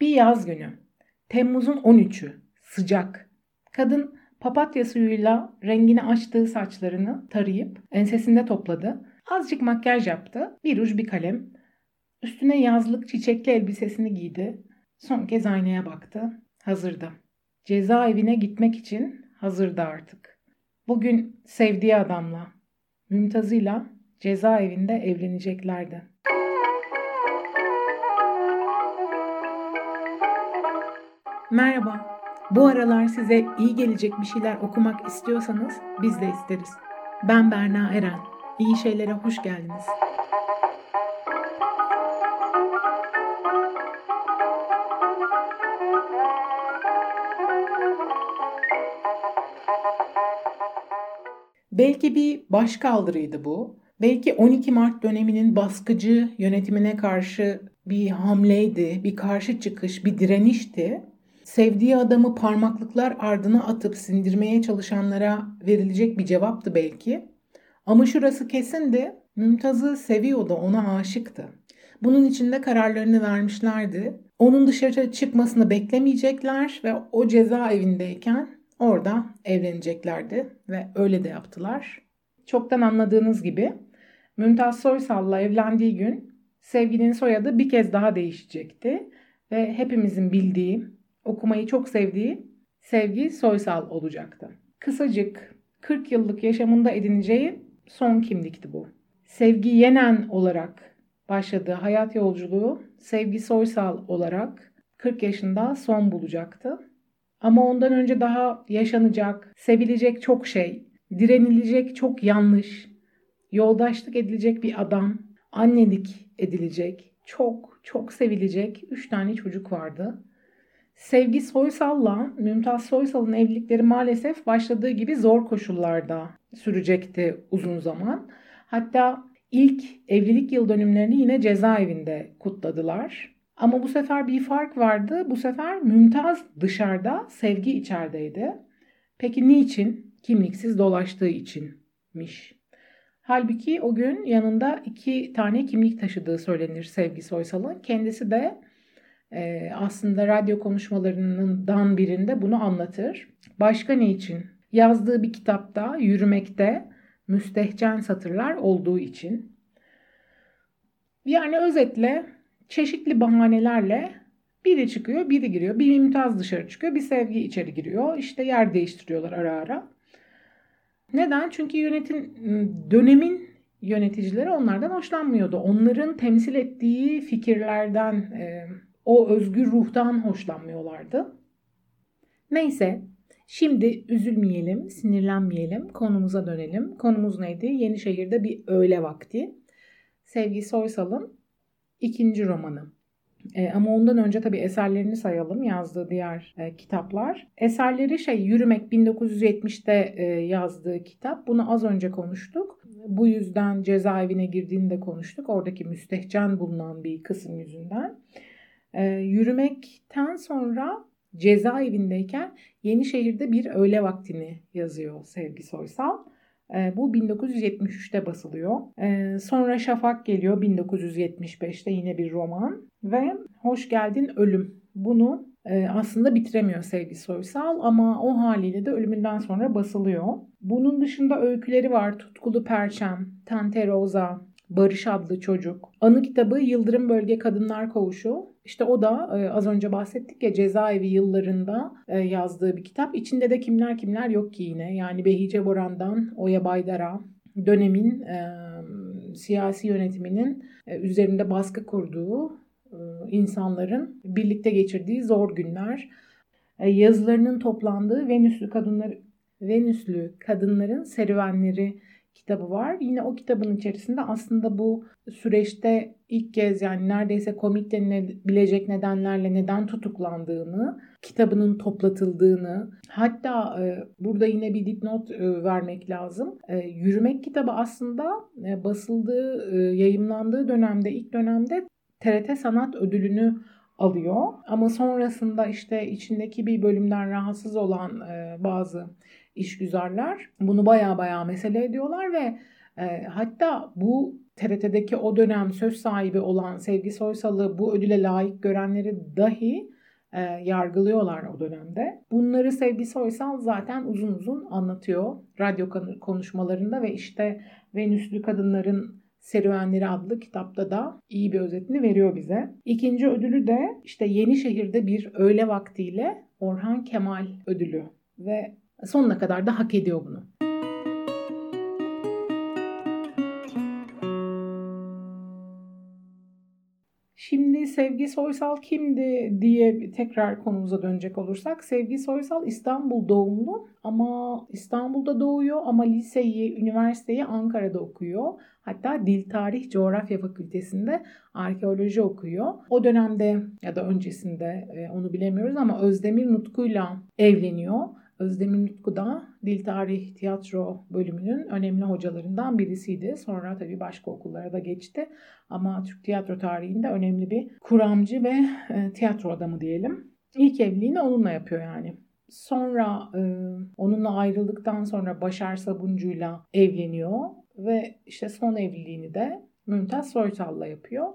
Bir yaz günü. Temmuz'un 13'ü. Sıcak. Kadın papatya suyuyla rengini açtığı saçlarını tarayıp ensesinde topladı. Azıcık makyaj yaptı. Bir uç bir kalem. Üstüne yazlık çiçekli elbisesini giydi. Son kez aynaya baktı. Hazırdı. Cezaevine gitmek için hazırdı artık. Bugün sevdiği adamla, Mümtaz'ıyla cezaevinde evleneceklerdi. Merhaba. Bu aralar size iyi gelecek bir şeyler okumak istiyorsanız biz de isteriz. Ben Berna Eren. İyi şeylere hoş geldiniz. Belki bir başkaldırıydı bu. Belki 12 Mart döneminin baskıcı yönetimine karşı bir hamleydi, bir karşı çıkış, bir direnişti. Sevdiği adamı parmaklıklar ardına atıp sindirmeye çalışanlara verilecek bir cevaptı belki. Ama şurası kesindi. Mümtaz'ı seviyordu, ona aşıktı. Bunun için de kararlarını vermişlerdi. Onun dışarı çıkmasını beklemeyecekler ve o cezaevindeyken orada evleneceklerdi ve öyle de yaptılar. Çoktan anladığınız gibi Mümtaz Soysal'la evlendiği gün sevginin soyadı bir kez daha değişecekti ve hepimizin bildiği, okumayı çok sevdiği Sevgi Soysal olacaktı. Kısacık 40 yıllık yaşamında edineceği son kimlikti bu. Sevgi Yenen olarak başladığı hayat yolculuğu Sevgi Soysal olarak 40 yaşında son bulacaktı. Ama ondan önce daha yaşanacak, sevilecek çok şey, direnilecek çok yanlış, yoldaşlık edilecek bir adam, annelik edilecek, çok çok sevilecek 3 tane çocuk vardı. Sevgi Soysal'la Mümtaz Soysal'ın evlilikleri maalesef başladığı gibi zor koşullarda sürecekti uzun zaman. Hatta ilk evlilik yıl dönümlerini yine cezaevinde kutladılar. Ama bu sefer bir fark vardı. Bu sefer Mümtaz dışarıda, Sevgi içerideydi. Peki niçin? Kimliksiz dolaştığı içinmiş. Halbuki o gün yanında iki tane kimlik taşıdığı söylenir Sevgi Soysal'ın. Kendisi de e, aslında radyo konuşmalarından birinde bunu anlatır. Başka ne için? Yazdığı bir kitapta yürümekte müstehcen satırlar olduğu için. Yani özetle çeşitli bahanelerle biri çıkıyor, biri giriyor. Bir mümtaz dışarı çıkıyor, bir sevgi içeri giriyor. İşte yer değiştiriyorlar ara ara. Neden? Çünkü yönetim dönemin yöneticileri onlardan hoşlanmıyordu. Onların temsil ettiği fikirlerden, o özgür ruhtan hoşlanmıyorlardı. Neyse, şimdi üzülmeyelim, sinirlenmeyelim, konumuza dönelim. Konumuz neydi? Yenişehir'de bir öğle vakti. Sevgi Soysal'ın ikinci romanı. E, ama ondan önce tabii eserlerini sayalım yazdığı diğer e, kitaplar. Eserleri şey Yürümek 1970'te e, yazdığı kitap. Bunu az önce konuştuk. Bu yüzden cezaevine girdiğini de konuştuk. Oradaki müstehcen bulunan bir kısım yüzünden. E, yürümekten sonra cezaevindeyken Yenişehir'de bir öğle vaktini yazıyor Sevgi Soysal. E, bu 1973'te basılıyor. E, sonra Şafak geliyor 1975'te yine bir roman. Ve Hoş Geldin Ölüm. Bunu e, aslında bitiremiyor Sevgi Soysal ama o haliyle de ölümünden sonra basılıyor. Bunun dışında öyküleri var. Tutkulu Perçem, Tante Rosa, Barış adlı çocuk. Anı kitabı Yıldırım Bölge Kadınlar Koğuşu. İşte o da e, az önce bahsettik ya cezaevi yıllarında e, yazdığı bir kitap. İçinde de kimler kimler yok ki yine. Yani Behice Boran'dan Oya Baydar'a dönemin e, siyasi yönetiminin üzerinde baskı kurduğu insanların birlikte geçirdiği zor günler. Yazılarının toplandığı Venüslü kadınlar Venüslü kadınların serüvenleri kitabı var. Yine o kitabın içerisinde aslında bu süreçte ilk kez yani neredeyse komik denilebilecek nedenlerle neden tutuklandığını, kitabının toplatıldığını, hatta e, burada yine bir dipnot e, vermek lazım. E, Yürümek kitabı aslında e, basıldığı, e, yayımlandığı dönemde, ilk dönemde TRT Sanat Ödülünü alıyor. Ama sonrasında işte içindeki bir bölümden rahatsız olan e, bazı işgüzarlar bunu baya baya mesele ediyorlar ve e, hatta bu TRT'deki o dönem söz sahibi olan Sevgi Soysal'ı bu ödüle layık görenleri dahi e, yargılıyorlar o dönemde. Bunları Sevgi Soysal zaten uzun uzun anlatıyor radyo konuşmalarında ve işte Venüslü Kadınların Serüvenleri adlı kitapta da iyi bir özetini veriyor bize. İkinci ödülü de işte Yenişehir'de bir öğle vaktiyle Orhan Kemal ödülü ve sonuna kadar da hak ediyor bunu. Şimdi Sevgi Soysal kimdi diye tekrar konumuza dönecek olursak Sevgi Soysal İstanbul doğumlu ama İstanbul'da doğuyor ama liseyi, üniversiteyi Ankara'da okuyor. Hatta Dil Tarih Coğrafya Fakültesinde arkeoloji okuyor. O dönemde ya da öncesinde e, onu bilemiyoruz ama Özdemir Nutku'yla evleniyor Özdemir Nutku da Dil Tarih Tiyatro bölümünün önemli hocalarından birisiydi. Sonra tabii başka okullara da geçti. Ama Türk tiyatro tarihinde önemli bir kuramcı ve e, tiyatro adamı diyelim. İlk evliliğini onunla yapıyor yani. Sonra e, onunla ayrıldıktan sonra Başar Sabuncu'yla evleniyor ve işte son evliliğini de Mümtaz Soysal'la yapıyor.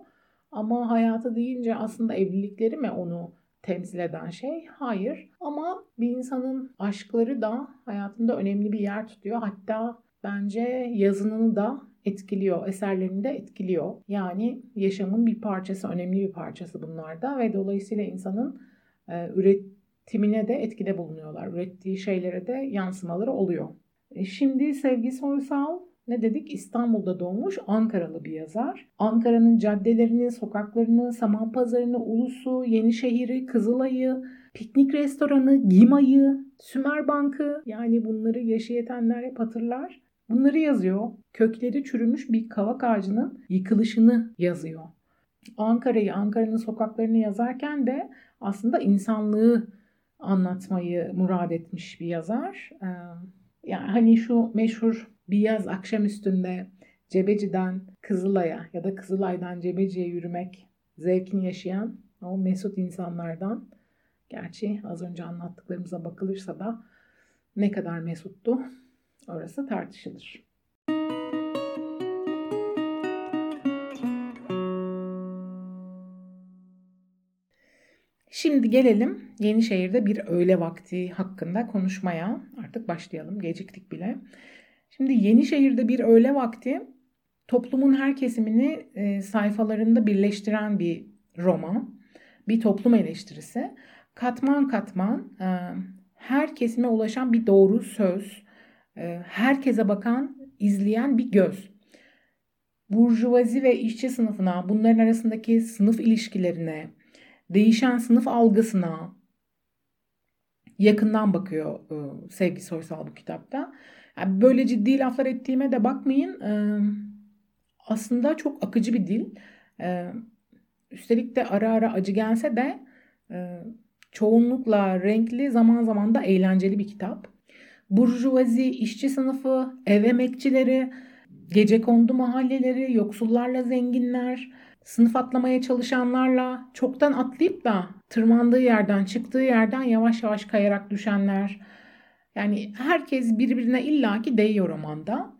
Ama hayatı deyince aslında evlilikleri mi onu temsil eden şey. Hayır ama bir insanın aşkları da hayatında önemli bir yer tutuyor. Hatta bence yazınını da etkiliyor, eserlerini de etkiliyor. Yani yaşamın bir parçası, önemli bir parçası bunlar da ve dolayısıyla insanın e, üretimine de etkide bulunuyorlar. Ürettiği şeylere de yansımaları oluyor. E, şimdi Sevgi Soysal ne dedik? İstanbul'da doğmuş Ankaralı bir yazar. Ankara'nın caddelerini, sokaklarını, Saman Pazarını, Ulusu, Yenişehir'i, Kızılay'ı, piknik restoranı, Gima'yı, Sümer Bank'ı yani bunları yaşayetenler hep hatırlar. Bunları yazıyor. Kökleri çürümüş bir kavak ağacının yıkılışını yazıyor. Ankara'yı, Ankara'nın sokaklarını yazarken de aslında insanlığı anlatmayı murad etmiş bir yazar. Yani hani şu meşhur bir yaz akşamüstünde Cebeci'den Kızılay'a ya da Kızılay'dan Cebeci'ye yürümek zevkini yaşayan o mesut insanlardan gerçi az önce anlattıklarımıza bakılırsa da ne kadar mesuttu orası tartışılır. Şimdi gelelim Yenişehir'de bir öğle vakti hakkında konuşmaya. Artık başlayalım. Geciktik bile. Şimdi Yenişehir'de bir öğle vakti toplumun her kesimini e, sayfalarında birleştiren bir roman. Bir toplum eleştirisi. Katman katman e, her kesime ulaşan bir doğru söz. E, herkese bakan, izleyen bir göz. Burjuvazi ve işçi sınıfına, bunların arasındaki sınıf ilişkilerine, değişen sınıf algısına yakından bakıyor Sevgi Soysal bu kitapta. Yani böyle ciddi laflar ettiğime de bakmayın. E, aslında çok akıcı bir dil. E, üstelik de ara ara acı gelse de e, çoğunlukla renkli zaman zaman da eğlenceli bir kitap. Burjuvazi, işçi sınıfı, ev emekçileri, gece kondu mahalleleri, yoksullarla zenginler, sınıf atlamaya çalışanlarla çoktan atlayıp da tırmandığı yerden, çıktığı yerden yavaş yavaş kayarak düşenler, yani herkes birbirine illaki değiyor romanda.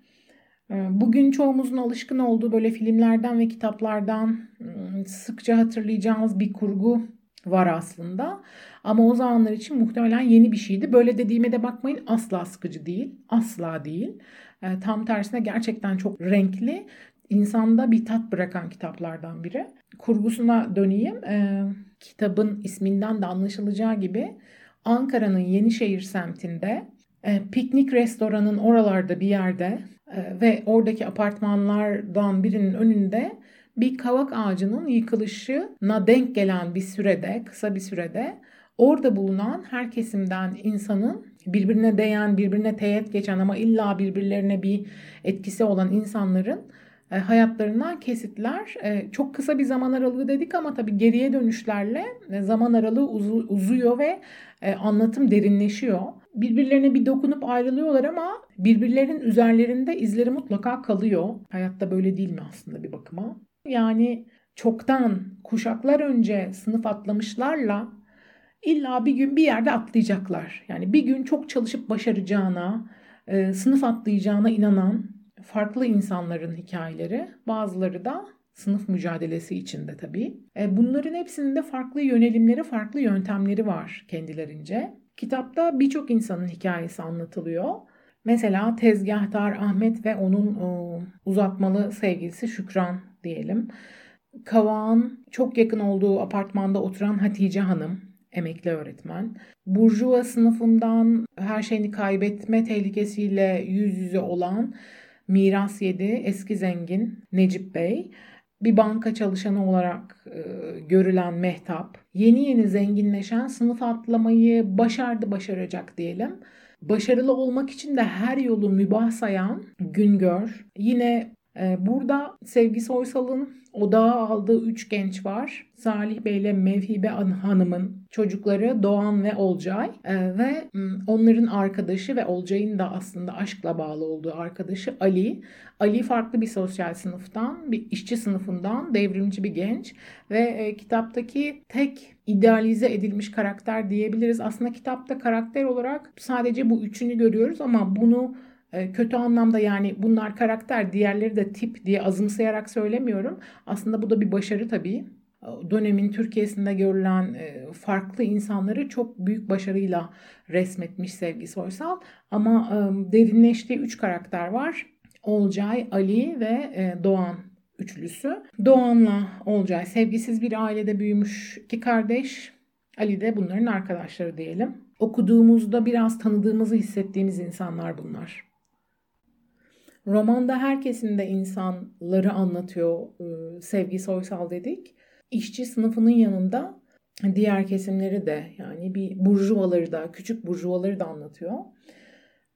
Ee, bugün çoğumuzun alışkın olduğu böyle filmlerden ve kitaplardan ıı, sıkça hatırlayacağımız bir kurgu var aslında. Ama o zamanlar için muhtemelen yeni bir şeydi. Böyle dediğime de bakmayın asla sıkıcı değil. Asla değil. Ee, tam tersine gerçekten çok renkli. insanda bir tat bırakan kitaplardan biri. Kurgusuna döneyim. Ee, kitabın isminden de anlaşılacağı gibi Ankara'nın Yenişehir semtinde e, piknik restoranın oralarda bir yerde e, ve oradaki apartmanlardan birinin önünde bir kavak ağacının yıkılışına denk gelen bir sürede, kısa bir sürede orada bulunan her kesimden insanın birbirine değen, birbirine teğet geçen ama illa birbirlerine bir etkisi olan insanların e, hayatlarından kesitler. E, çok kısa bir zaman aralığı dedik ama tabii geriye dönüşlerle e, zaman aralığı uzu, uzuyor ve anlatım derinleşiyor. Birbirlerine bir dokunup ayrılıyorlar ama birbirlerinin üzerlerinde izleri mutlaka kalıyor. Hayatta böyle değil mi aslında bir bakıma? Yani çoktan kuşaklar önce sınıf atlamışlarla illa bir gün bir yerde atlayacaklar. Yani bir gün çok çalışıp başaracağına, sınıf atlayacağına inanan farklı insanların hikayeleri, bazıları da sınıf mücadelesi içinde tabii. E, bunların hepsinin de farklı yönelimleri, farklı yöntemleri var kendilerince. Kitapta birçok insanın hikayesi anlatılıyor. Mesela tezgahtar Ahmet ve onun uzatmalı sevgilisi Şükran diyelim. Kavağın çok yakın olduğu apartmanda oturan Hatice Hanım, emekli öğretmen. Burjuva sınıfından her şeyini kaybetme tehlikesiyle yüz yüze olan miras yedi eski zengin Necip Bey bir banka çalışanı olarak e, görülen Mehtap, yeni yeni zenginleşen sınıf atlamayı başardı başaracak diyelim. Başarılı olmak için de her yolu mübah sayan Güngör. Yine burada Sevgi Soysal'ın odağa aldığı üç genç var. Salih Bey ile Mevhibe Hanım'ın çocukları Doğan ve Olcay ee, ve onların arkadaşı ve Olcay'ın da aslında aşkla bağlı olduğu arkadaşı Ali. Ali farklı bir sosyal sınıftan, bir işçi sınıfından, devrimci bir genç ve e, kitaptaki tek idealize edilmiş karakter diyebiliriz. Aslında kitapta karakter olarak sadece bu üçünü görüyoruz ama bunu kötü anlamda yani bunlar karakter diğerleri de tip diye azımsayarak söylemiyorum. Aslında bu da bir başarı tabii. Dönemin Türkiye'sinde görülen e, farklı insanları çok büyük başarıyla resmetmiş Sevgi Soysal. Ama e, derinleştiği üç karakter var. Olcay, Ali ve Doğan üçlüsü. Doğan'la Olcay sevgisiz bir ailede büyümüş iki kardeş. Ali de bunların arkadaşları diyelim. Okuduğumuzda biraz tanıdığımızı hissettiğimiz insanlar bunlar. Romanda herkesin de insanları anlatıyor e, Sevgi Soysal dedik. İşçi sınıfının yanında diğer kesimleri de yani bir burjuvaları da küçük burjuvaları da anlatıyor.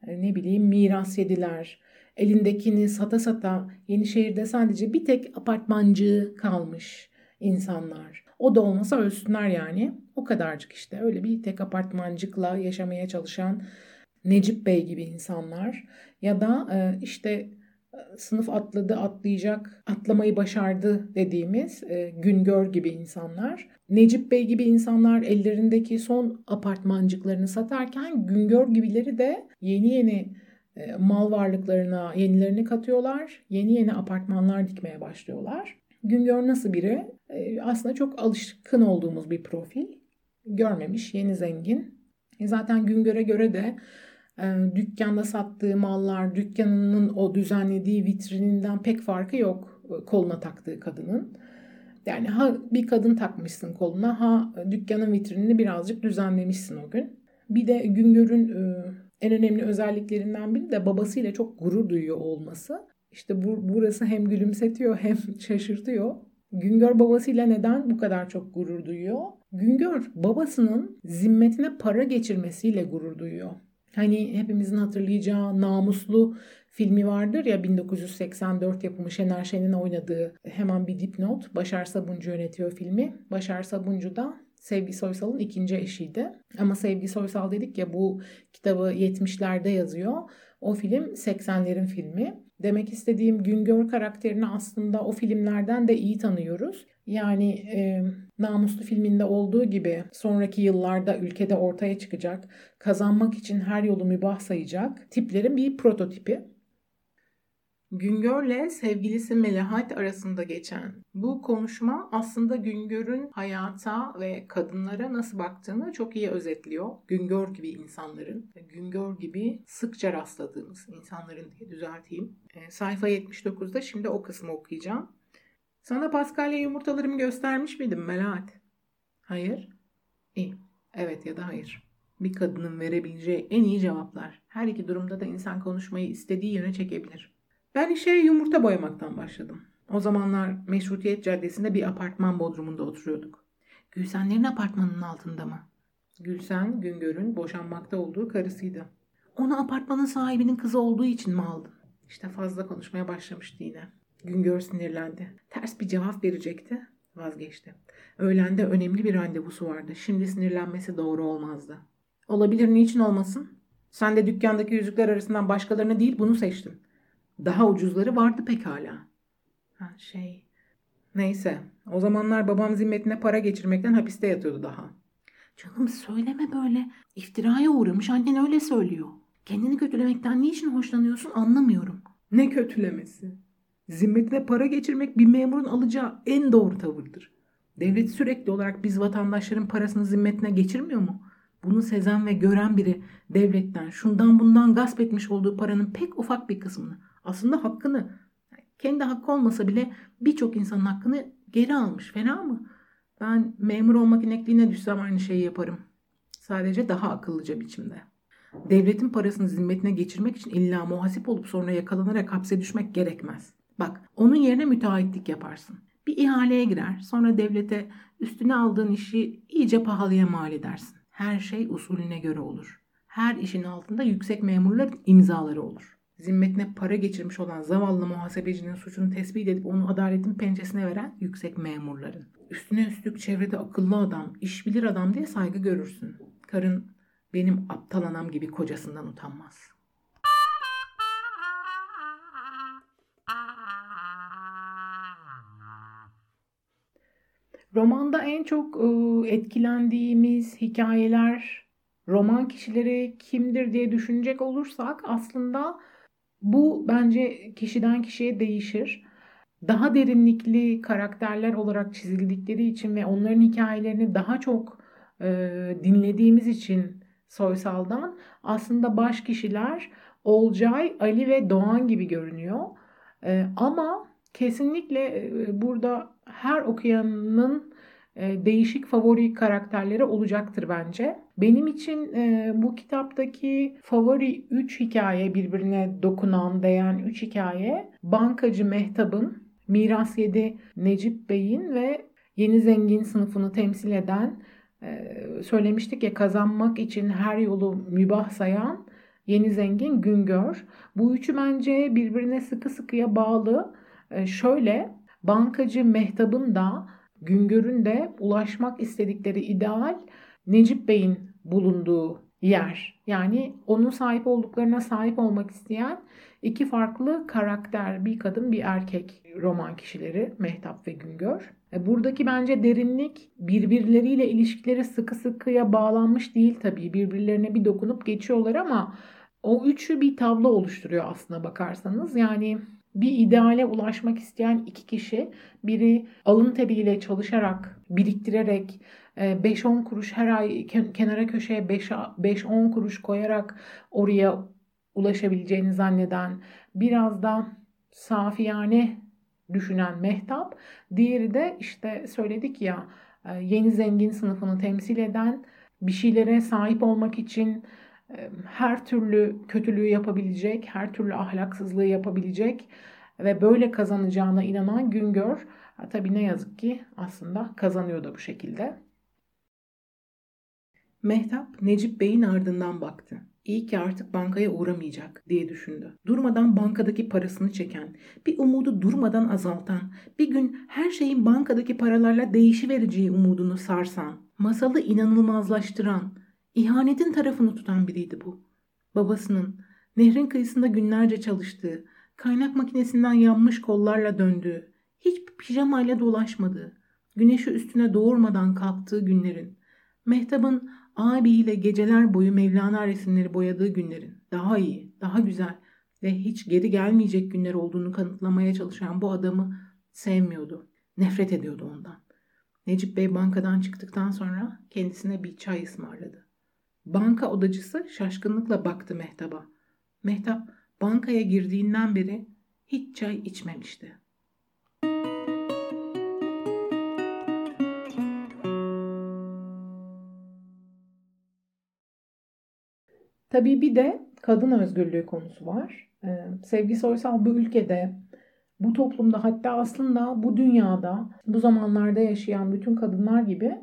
E, ne bileyim miras yediler. Elindekini sata sata Yenişehir'de sadece bir tek apartmancı kalmış insanlar. O da olmasa ölsünler yani. O kadarcık işte öyle bir tek apartmancıkla yaşamaya çalışan Necip Bey gibi insanlar ya da e, işte e, sınıf atladı atlayacak atlamayı başardı dediğimiz e, Güngör gibi insanlar. Necip Bey gibi insanlar ellerindeki son apartmancıklarını satarken Güngör gibileri de yeni yeni e, mal varlıklarına yenilerini katıyorlar. Yeni yeni apartmanlar dikmeye başlıyorlar. Güngör nasıl biri? Aslında çok alışkın olduğumuz bir profil. Görmemiş, yeni zengin. Zaten Güngör'e göre de dükkanda sattığı mallar, dükkanının o düzenlediği vitrininden pek farkı yok e, koluna taktığı kadının. Yani ha bir kadın takmışsın koluna ha dükkanın vitrinini birazcık düzenlemişsin o gün. Bir de Güngör'ün e, en önemli özelliklerinden biri de babasıyla çok gurur duyuyor olması. İşte bu, burası hem gülümsetiyor hem şaşırtıyor. Güngör babasıyla neden bu kadar çok gurur duyuyor? Güngör babasının zimmetine para geçirmesiyle gurur duyuyor. Hani hepimizin hatırlayacağı Namuslu filmi vardır ya 1984 yapımı Şener Şen'in oynadığı hemen bir dipnot. Başar Sabuncu yönetiyor filmi. Başar Sabuncu da Sevgi Soysal'ın ikinci eşiydi. Ama Sevgi Soysal dedik ya bu kitabı 70'lerde yazıyor. O film 80'lerin filmi. Demek istediğim Güngör karakterini aslında o filmlerden de iyi tanıyoruz. Yani e, Namuslu filminde olduğu gibi sonraki yıllarda ülkede ortaya çıkacak, kazanmak için her yolu mübah sayacak tiplerin bir prototipi. Güngör'le sevgilisi Melahat arasında geçen bu konuşma aslında Güngör'ün hayata ve kadınlara nasıl baktığını çok iyi özetliyor. Güngör gibi insanların, Güngör gibi sıkça rastladığımız insanların diye düzelteyim. E, sayfa 79'da şimdi o kısmı okuyacağım. Sana Paskalya yumurtalarımı göstermiş miydim Melahat? Hayır. İyi. Evet ya da hayır. Bir kadının verebileceği en iyi cevaplar. Her iki durumda da insan konuşmayı istediği yöne çekebilir. Ben işe yumurta boyamaktan başladım. O zamanlar Meşrutiyet Caddesi'nde bir apartman bodrumunda oturuyorduk. Gülsenlerin apartmanının altında mı? Gülsen, Güngör'ün boşanmakta olduğu karısıydı. Onu apartmanın sahibinin kızı olduğu için mi aldın? İşte fazla konuşmaya başlamıştı yine. Güngör sinirlendi. Ters bir cevap verecekti. Vazgeçti. Öğlende önemli bir randevusu vardı. Şimdi sinirlenmesi doğru olmazdı. Olabilir niçin olmasın? Sen de dükkandaki yüzükler arasından başkalarını değil bunu seçtin. Daha ucuzları vardı pekala. Ha şey... Neyse. O zamanlar babam zimmetine para geçirmekten hapiste yatıyordu daha. Canım söyleme böyle. İftiraya uğramış annen öyle söylüyor. Kendini kötülemekten niçin hoşlanıyorsun anlamıyorum. Ne kötülemesi. Zimmetine para geçirmek bir memurun alacağı en doğru tavırdır. Devlet sürekli olarak biz vatandaşların parasını zimmetine geçirmiyor mu? Bunu sezen ve gören biri devletten şundan bundan gasp etmiş olduğu paranın pek ufak bir kısmını aslında hakkını kendi hakkı olmasa bile birçok insanın hakkını geri almış. Fena mı? Ben memur olmak inekliğine düşsem aynı şeyi yaparım. Sadece daha akıllıca biçimde. Devletin parasını zimmetine geçirmek için illa muhasip olup sonra yakalanarak hapse düşmek gerekmez. Bak onun yerine müteahhitlik yaparsın. Bir ihaleye girer sonra devlete üstüne aldığın işi iyice pahalıya mal edersin. Her şey usulüne göre olur. Her işin altında yüksek memurların imzaları olur. Zimmetine para geçirmiş olan zavallı muhasebecinin suçunu tespit edip onu adaletin pençesine veren yüksek memurların. Üstüne üstlük çevrede akıllı adam, iş bilir adam diye saygı görürsün. Karın benim aptal anam gibi kocasından utanmaz. Romanda en çok ıı, etkilendiğimiz hikayeler, roman kişileri kimdir diye düşünecek olursak aslında bu bence kişiden kişiye değişir. Daha derinlikli karakterler olarak çizildikleri için ve onların hikayelerini daha çok e, dinlediğimiz için Soysal'dan aslında baş kişiler Olcay, Ali ve Doğan gibi görünüyor. E, ama kesinlikle e, burada her okuyanın e, değişik favori karakterleri olacaktır bence. Benim için e, bu kitaptaki favori 3 hikaye birbirine dokunan, değen 3 hikaye Bankacı Mehtap'ın, Miras 7 Necip Bey'in ve Yeni Zengin sınıfını temsil eden e, söylemiştik ya kazanmak için her yolu mübah sayan Yeni Zengin Güngör. Bu üçü bence birbirine sıkı sıkıya bağlı. Şöyle bankacı Mehtap'ın da Güngör'ün de ulaşmak istedikleri ideal Necip Bey'in bulunduğu yer. Yani onun sahip olduklarına sahip olmak isteyen iki farklı karakter, bir kadın bir erkek roman kişileri Mehtap ve Güngör. E, buradaki bence derinlik birbirleriyle ilişkileri sıkı sıkıya bağlanmış değil tabii. Birbirlerine bir dokunup geçiyorlar ama o üçü bir tablo oluşturuyor aslına bakarsanız. Yani bir ideale ulaşmak isteyen iki kişi biri alın teriyle çalışarak, biriktirerek 5-10 e, kuruş her ay kenara köşeye 5-10 kuruş koyarak oraya ulaşabileceğini zanneden biraz da safiyane düşünen Mehtap. Diğeri de işte söyledik ya e, yeni zengin sınıfını temsil eden bir şeylere sahip olmak için her türlü kötülüğü yapabilecek, her türlü ahlaksızlığı yapabilecek ve böyle kazanacağına inanan Güngör tabii ne yazık ki aslında kazanıyor da bu şekilde. Mehtap Necip Bey'in ardından baktı. İyi ki artık bankaya uğramayacak diye düşündü. Durmadan bankadaki parasını çeken, bir umudu durmadan azaltan, bir gün her şeyin bankadaki paralarla değişivereceği umudunu sarsan, masalı inanılmazlaştıran, İhanetin tarafını tutan biriydi bu. Babasının nehrin kıyısında günlerce çalıştığı, kaynak makinesinden yanmış kollarla döndüğü, hiç pijamayla dolaşmadığı, güneşi üstüne doğurmadan kalktığı günlerin, Mehtap'ın abiyle geceler boyu Mevlana resimleri boyadığı günlerin daha iyi, daha güzel ve hiç geri gelmeyecek günler olduğunu kanıtlamaya çalışan bu adamı sevmiyordu. Nefret ediyordu ondan. Necip Bey bankadan çıktıktan sonra kendisine bir çay ısmarladı. Banka odacısı şaşkınlıkla baktı Mehtap'a. Mehtap bankaya girdiğinden beri hiç çay içmemişti. Tabii bir de kadın özgürlüğü konusu var. Ee, Sevgi Soysal bu ülkede, bu toplumda hatta aslında bu dünyada bu zamanlarda yaşayan bütün kadınlar gibi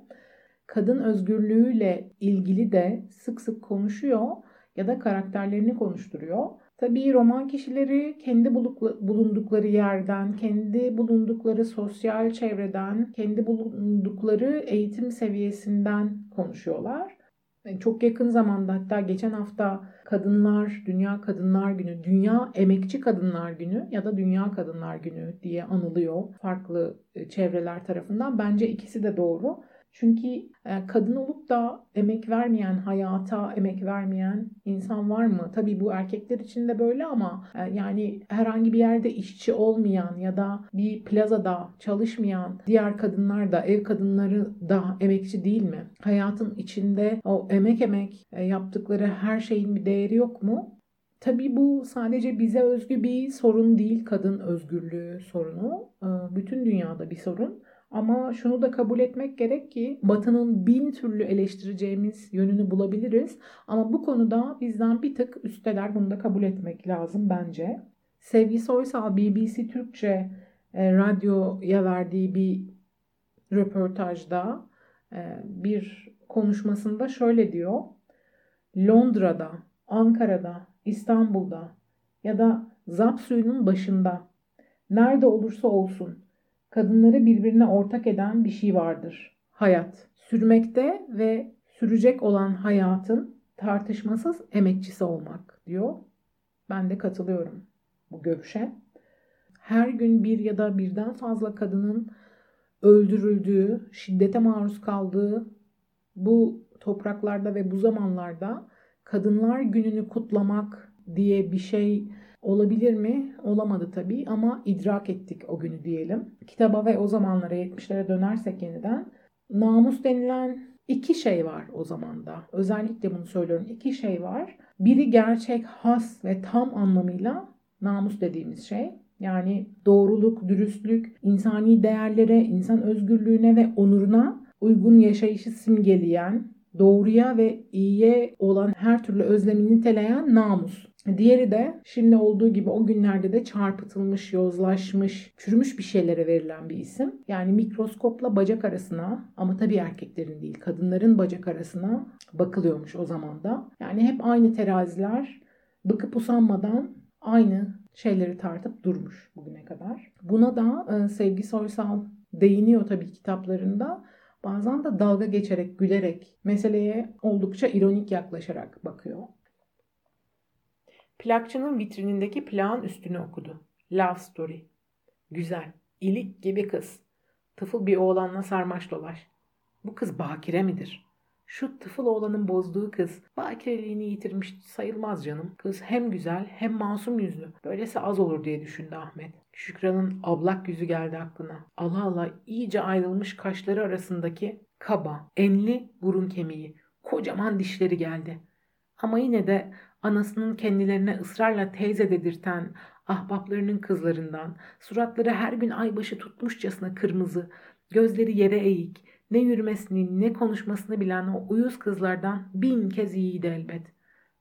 kadın özgürlüğüyle ilgili de sık sık konuşuyor ya da karakterlerini konuşturuyor. Tabii roman kişileri kendi bulundukları yerden, kendi bulundukları sosyal çevreden, kendi bulundukları eğitim seviyesinden konuşuyorlar. E, çok yakın zamanda hatta geçen hafta Kadınlar, Dünya Kadınlar Günü, Dünya Emekçi Kadınlar Günü ya da Dünya Kadınlar Günü diye anılıyor farklı e, çevreler tarafından. Bence ikisi de doğru. Çünkü e, kadın olup da emek vermeyen, hayata emek vermeyen insan var mı? Tabii bu erkekler için de böyle ama e, yani herhangi bir yerde işçi olmayan ya da bir plazada çalışmayan diğer kadınlar da, ev kadınları da emekçi değil mi? Hayatın içinde o emek emek e, yaptıkları her şeyin bir değeri yok mu? Tabii bu sadece bize özgü bir sorun değil, kadın özgürlüğü sorunu. Bütün dünyada bir sorun. Ama şunu da kabul etmek gerek ki Batı'nın bin türlü eleştireceğimiz yönünü bulabiliriz. Ama bu konuda bizden bir tık üsteler bunu da kabul etmek lazım bence. Sevgi Soysal BBC Türkçe e, radyoya verdiği bir röportajda e, bir konuşmasında şöyle diyor. Londra'da, Ankara'da, İstanbul'da ya da zap suyunun başında nerede olursa olsun kadınları birbirine ortak eden bir şey vardır. Hayat. Sürmekte ve sürecek olan hayatın tartışmasız emekçisi olmak diyor. Ben de katılıyorum bu görüşe. Her gün bir ya da birden fazla kadının öldürüldüğü, şiddete maruz kaldığı bu topraklarda ve bu zamanlarda Kadınlar Günü'nü kutlamak diye bir şey Olabilir mi? Olamadı tabii ama idrak ettik o günü diyelim. Kitaba ve o zamanlara 70'lere dönersek yeniden namus denilen iki şey var o zamanda. Özellikle bunu söylüyorum. iki şey var. Biri gerçek, has ve tam anlamıyla namus dediğimiz şey. Yani doğruluk, dürüstlük, insani değerlere, insan özgürlüğüne ve onuruna uygun yaşayışı simgeleyen, doğruya ve iyiye olan her türlü özlemini niteleyen namus. Diğeri de şimdi olduğu gibi o günlerde de çarpıtılmış, yozlaşmış, çürümüş bir şeylere verilen bir isim. Yani mikroskopla bacak arasına ama tabii erkeklerin değil kadınların bacak arasına bakılıyormuş o zaman da. Yani hep aynı teraziler bıkıp usanmadan aynı şeyleri tartıp durmuş bugüne kadar. Buna da e, Sevgi Soysal değiniyor tabii kitaplarında. Bazen de dalga geçerek, gülerek, meseleye oldukça ironik yaklaşarak bakıyor. Plakçının vitrinindeki plağın üstünü okudu. Love story. Güzel, ilik gibi kız. Tıfıl bir oğlanla sarmaş dolaş. Bu kız bakire midir? Şu tıfıl oğlanın bozduğu kız bakireliğini yitirmiş sayılmaz canım. Kız hem güzel hem masum yüzlü. Böylesi az olur diye düşündü Ahmet. Şükran'ın ablak yüzü geldi aklına. Allah Allah iyice ayrılmış kaşları arasındaki kaba, enli burun kemiği, kocaman dişleri geldi. Ama yine de anasının kendilerine ısrarla teyze dedirten ahbaplarının kızlarından, suratları her gün aybaşı tutmuşçasına kırmızı, gözleri yere eğik, ne yürümesini ne konuşmasını bilen o uyuz kızlardan bin kez iyiydi elbet.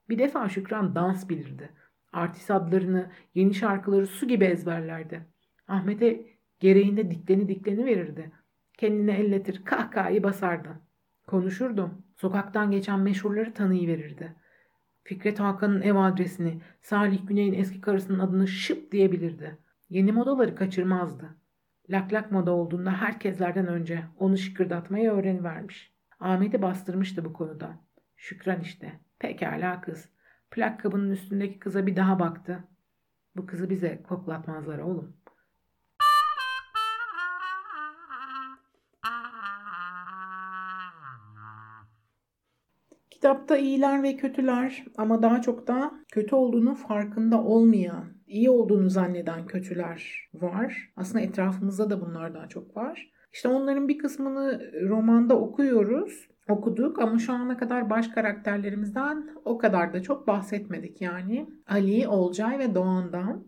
Bir defa Şükran dans bilirdi. Artist adlarını, yeni şarkıları su gibi ezberlerdi. Ahmet'e gereğinde dikleni dikleni verirdi. Kendini elletir, kahkahayı basardı. Konuşurdu. Sokaktan geçen meşhurları tanıyıverirdi. Fikret Hakan'ın ev adresini, Salih Güney'in eski karısının adını şıp diyebilirdi. Yeni modaları kaçırmazdı. Lak lak moda olduğunda herkeslerden önce onu şıkırdatmayı öğrenivermiş. Ahmet'i bastırmıştı bu konuda. Şükran işte. Pekala kız. Plak kabının üstündeki kıza bir daha baktı. Bu kızı bize koklatmazlar oğlum. Kitapta iyiler ve kötüler ama daha çok da kötü olduğunu farkında olmayan, iyi olduğunu zanneden kötüler var. Aslında etrafımızda da bunlar daha çok var. İşte onların bir kısmını romanda okuyoruz, okuduk ama şu ana kadar baş karakterlerimizden o kadar da çok bahsetmedik yani. Ali, Olcay ve Doğan'dan.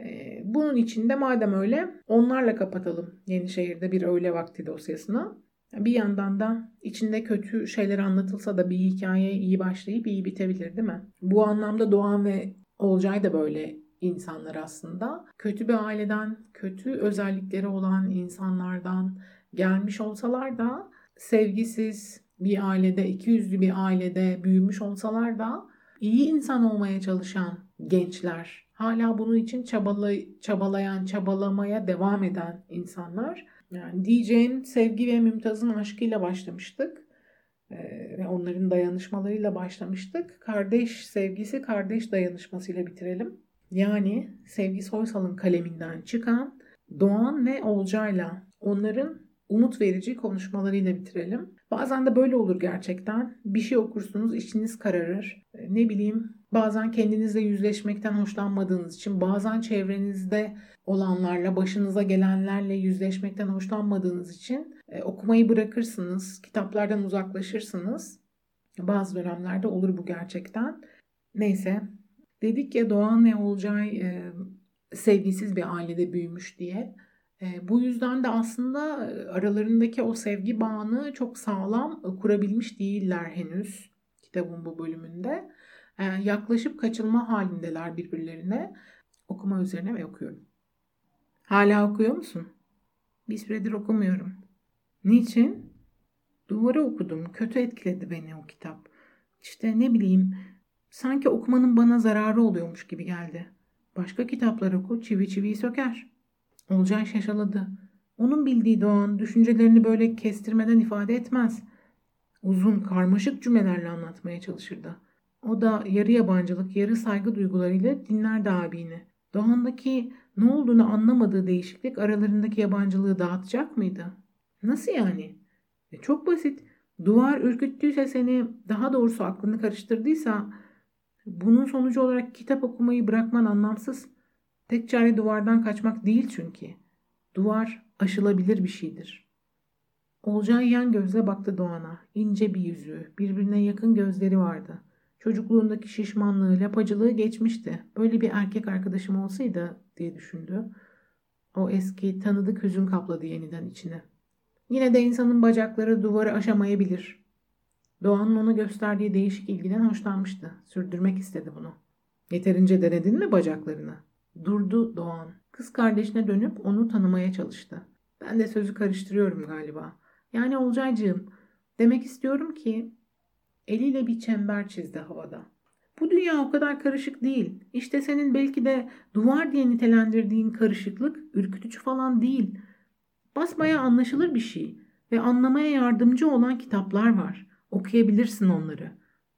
Ee, bunun için de madem öyle onlarla kapatalım Yenişehir'de bir öğle vakti dosyasını. Bir yandan da içinde kötü şeyler anlatılsa da bir hikaye iyi başlayıp iyi bitebilir değil mi? Bu anlamda Doğan ve Olcay da böyle insanlar aslında. Kötü bir aileden, kötü özellikleri olan insanlardan gelmiş olsalar da sevgisiz bir ailede, ikiyüzlü bir ailede büyümüş olsalar da iyi insan olmaya çalışan gençler, hala bunun için çabalay çabalayan, çabalamaya devam eden insanlar yani diyeceğin Sevgi ve Mümtaz'ın aşkıyla başlamıştık. Ee, onların dayanışmalarıyla başlamıştık. Kardeş sevgisi, kardeş dayanışmasıyla bitirelim. Yani Sevgi Soysal'ın kaleminden çıkan Doğan ve Olcay'la onların umut verici konuşmalarıyla bitirelim. Bazen de böyle olur gerçekten. Bir şey okursunuz, içiniz kararır. E, ne bileyim, bazen kendinizle yüzleşmekten hoşlanmadığınız için, bazen çevrenizde olanlarla, başınıza gelenlerle yüzleşmekten hoşlanmadığınız için e, okumayı bırakırsınız, kitaplardan uzaklaşırsınız. Bazı dönemlerde olur bu gerçekten. Neyse, dedik ya Doğan ve Olcay e, sevgisiz bir ailede büyümüş diye. E, bu yüzden de aslında e, aralarındaki o sevgi bağını çok sağlam e, kurabilmiş değiller henüz kitabın bu bölümünde. E, yaklaşıp kaçılma halindeler birbirlerine. Okuma üzerine ve okuyorum. Hala okuyor musun? Bir süredir okumuyorum. Niçin? Duvarı okudum. Kötü etkiledi beni o kitap. İşte ne bileyim sanki okumanın bana zararı oluyormuş gibi geldi. Başka kitaplar oku çivi çiviyi söker. Olcay şaşaladı. Onun bildiği Doğan düşüncelerini böyle kestirmeden ifade etmez. Uzun, karmaşık cümlelerle anlatmaya çalışırdı. O da yarı yabancılık, yarı saygı duygularıyla dinlerdi abini. Doğan'daki ne olduğunu anlamadığı değişiklik aralarındaki yabancılığı dağıtacak mıydı? Nasıl yani? E çok basit. Duvar ürküttüyse seni, daha doğrusu aklını karıştırdıysa bunun sonucu olarak kitap okumayı bırakman anlamsız. Tek çare duvardan kaçmak değil çünkü. Duvar aşılabilir bir şeydir. Olcay yan gözle baktı Doğan'a. İnce bir yüzü, birbirine yakın gözleri vardı. Çocukluğundaki şişmanlığı, lapacılığı geçmişti. Böyle bir erkek arkadaşım olsaydı diye düşündü. O eski tanıdık hüzün kapladı yeniden içine. Yine de insanın bacakları duvarı aşamayabilir. Doğan'ın ona gösterdiği değişik ilgiden hoşlanmıştı. Sürdürmek istedi bunu. Yeterince denedin mi bacaklarını? Durdu Doğan. Kız kardeşine dönüp onu tanımaya çalıştı. Ben de sözü karıştırıyorum galiba. Yani Olcaycığım demek istiyorum ki eliyle bir çember çizdi havada. Bu dünya o kadar karışık değil. İşte senin belki de duvar diye nitelendirdiğin karışıklık ürkütücü falan değil. Basmaya anlaşılır bir şey ve anlamaya yardımcı olan kitaplar var. Okuyabilirsin onları.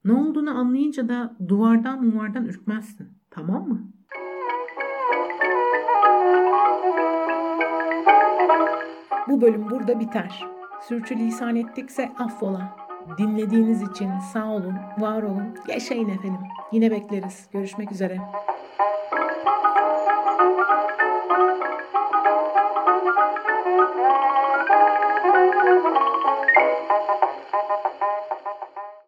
Ne olduğunu anlayınca da duvardan muvardan ürkmezsin. Tamam mı? Bu bölüm burada biter. Sürçülisan ettikse affola. Dinlediğiniz için sağ olun, var olun, yaşayın efendim. Yine bekleriz. Görüşmek üzere.